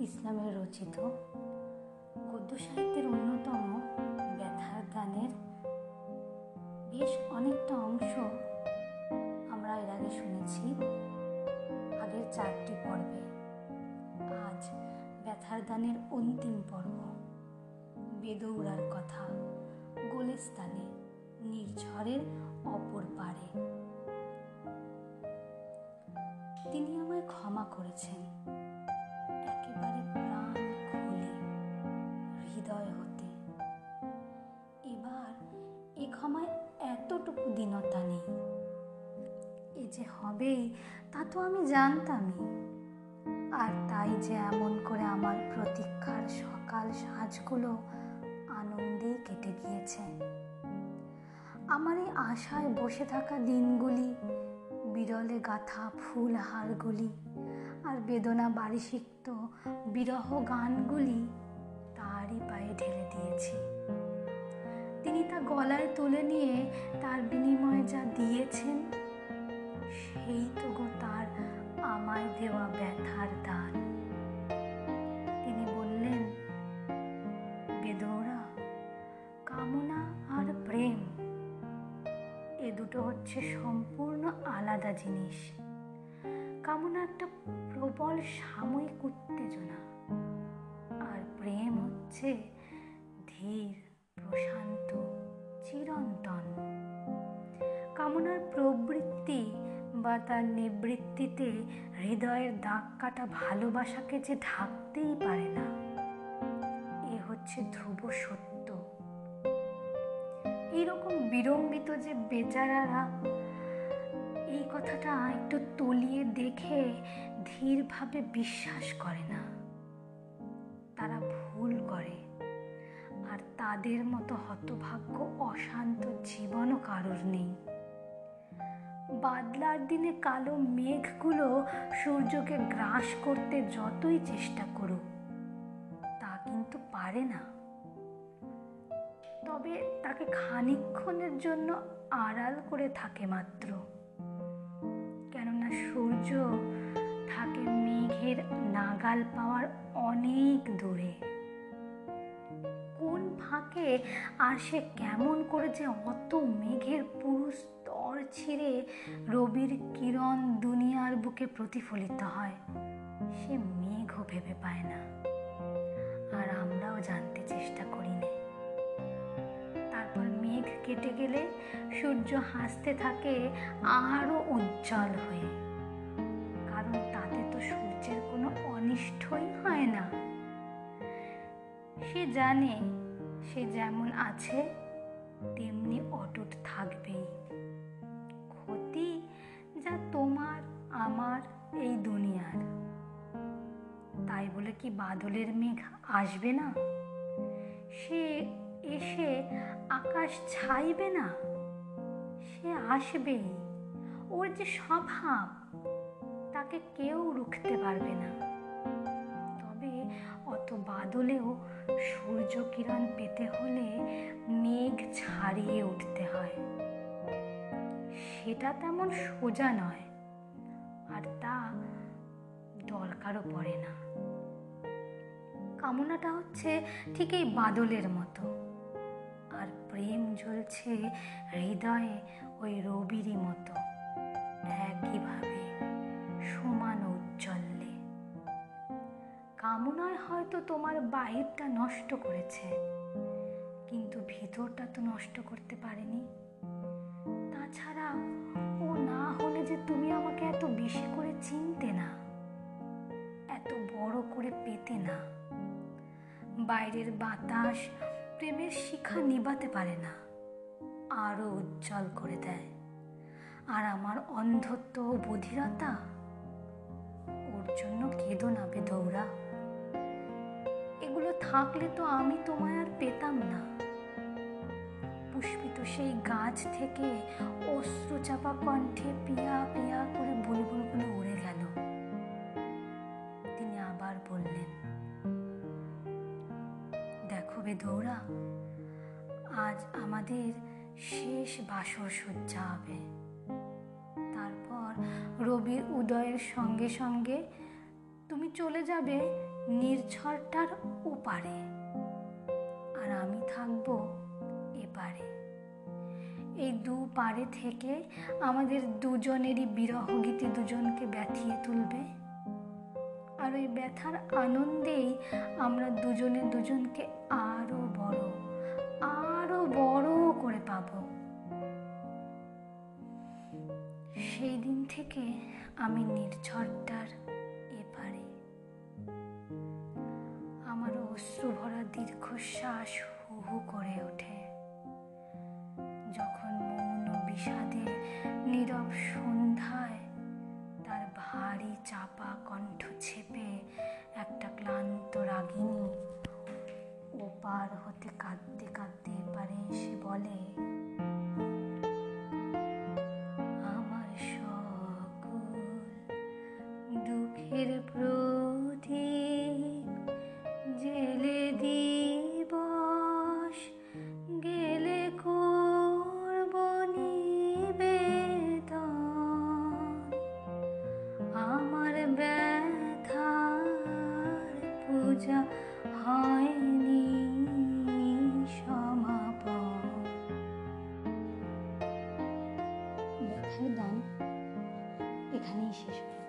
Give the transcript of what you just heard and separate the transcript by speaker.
Speaker 1: ইসলামের রচিত গদ্য সাহিত্যের অন্যতম ব্যথার গানের বেশ অনেকটা অংশ আমরা এর আগে শুনেছি আগের চারটি পর্বে। আজ ব্যথার গানের অন্তিম পর্ব। বেদৌড়ার কথা গোলেস্তানে, নির্ঝরের অপর পারে। তিনি আমায় ক্ষমা করেছেন। এতটুকু দীনতা নেই। এ যে হবেই তা তো আমি জানতামই। আর তাই যে এমন করে আমার প্রতীক্ষার সকাল সাজগুলো আনন্দেই কেটে গিয়েছে। আমার এই আশায় বসে থাকা দিনগুলি, বিরলে গাথা ফুল হারগুলি, আর বেদনা বাড়ি বিরহ গানগুলি তারই পায়ে ঢেলে দিয়েছি। তিনি তা গলায় তুলে নিয়ে তার বিনিময়ে যা দিয়েছেন, সেই তো গো তার আমায় দেওয়া ব্যথার দান। তিনি বললেন বেদৌরা কামনা আর প্রেম, এ দুটো হচ্ছে সম্পূর্ণ আলাদা জিনিস। কামনা একটা প্রবল সাময়িক উত্তেজনা, আর প্রেম হচ্ছে ধীর প্রশান্ত, চিরন্তন। কামনার প্রবৃত্তি বা তার নিবৃত্তিতে হৃদয়ের দাগ কাটা ভালোবাসাকে যে ঢাকতেই পারে না, এ হচ্ছে ধ্রুব সত্য। এইরকম বিড়ম্বিত যে বেচারারা, এই কথাটা একটু তলিয়ে দেখে ধীরভাবে বিশ্বাস করে না। তাদের মতো হতভাগ্য, অশান্ত জীবনও কারোর নেই। বাদলার দিনে কালো মেঘগুলো সূর্যকে গ্রাস করতে যতই চেষ্টা করুক, তা কিন্তু পারে না। তবে তাকে খানিক্ষণের জন্য আড়াল করে থাকে মাত্র। কেননা সূর্য থাকে মেঘের নাগাল পাওয়ার অনেক দূরে। কোন ফাঁকে আর সে কেমন করে যে অত মেঘের পুরু স্তর ছিঁড়ে রবির কিরণ দুনিয়ার বুকে প্রতিফলিত হয়, সে মেঘও ভেবে পায় না। আর আমরাও জানতে চেষ্টা করি না। তারপর মেঘ কেটে গেলে সূর্য হাসতে থাকে আরও উজ্জ্বল হয়ে। কারণ তাতে তো সূর্যের কোনো অনিষ্টই হয় না। সে জানে সে যেমন আছে, তেমনি অটুট থাকবেই। ক্ষতি যা তোমার, আমার এই দুনিয়ার। তাই বলে কি বাদলের মেঘ আসবে না? সে এসে আকাশ ছাইবে না? সে আসবেই ওর যে স্বভাব, তাকে কেউ রুখতে পারবে না। অত বাদলেও সূর্য কিরণ পেতে হলে মেঘ ছাড়িয়ে উঠতে হয়। সেটা তেমন সোজা নয়, আর তা দরকারও পড়ে না। কামনাটা হচ্ছে ঠিক এই বাদলের মতো, আর প্রেম জ্বলছে হৃদয়ে ওই রবিরই মতো। একইভাবে সমান উজ্জ্বল্যে কামনায় হয়তো তোমার বাহিরটা নষ্ট করেছে, কিন্তু ভিতরটা তো নষ্ট করতে পারেনি। তাছাড়া ও না হলে যে তুমি আমাকে এত বেশি করে চিনতে না, এত বড় করে পেতে না। বাইরের বাতাস প্রেমের শিখা নিবাতে পারে না আরও উজ্জ্বল করে দেয়। আর আমার অন্ধত্ব ও বধিরতা, ওর জন্য কেঁদো না এগুলো থাকলে তো আমি তোমায় আর পেতাম না। পুষ্পিত সেই গাছ থেকে অশ্রু চাপা কণ্ঠে পিয়া পিয়া করে বুলবুলগুলো উড়ে গেল। তিনি আবার বললেন, দেখো বেদৌড়া আজ আমাদের শেষ বাসর সজ্জা হবে। তারপর রবির উদয়ের সঙ্গে সঙ্গে তুমি চলে যাবে নির্ঝরটার ওপারে। আর আমি থাকব এপারে। এই দু পারে থেকে আমাদের দুজনেরই বিরহ গীতি দুজনকে ব্যথিয়ে তুলবে। আর ওই ব্যথার আনন্দেই আমরা দুজনে দুজনকে আরও বড় আরও বড় করে পাব। সেই দিন থেকে আমি নির্ঝরটার আমার অশ্রু ভরা দীর্ঘশ্বাস হু হু করে ওঠে। যখন মৌন বিষাদে নীরব সন্ধ্যায় তার ভারী চাপা কণ্ঠ ছেপে একটা ক্লান্ত রাগিনী ওপার হতে কাঁদতে কাঁদতে এপারে এসে বলে, আমার সকল দুঃখের প্রদীপ পূজা হয়নি সমাপন। ব্যথার দান এখানেই শেষ হলো।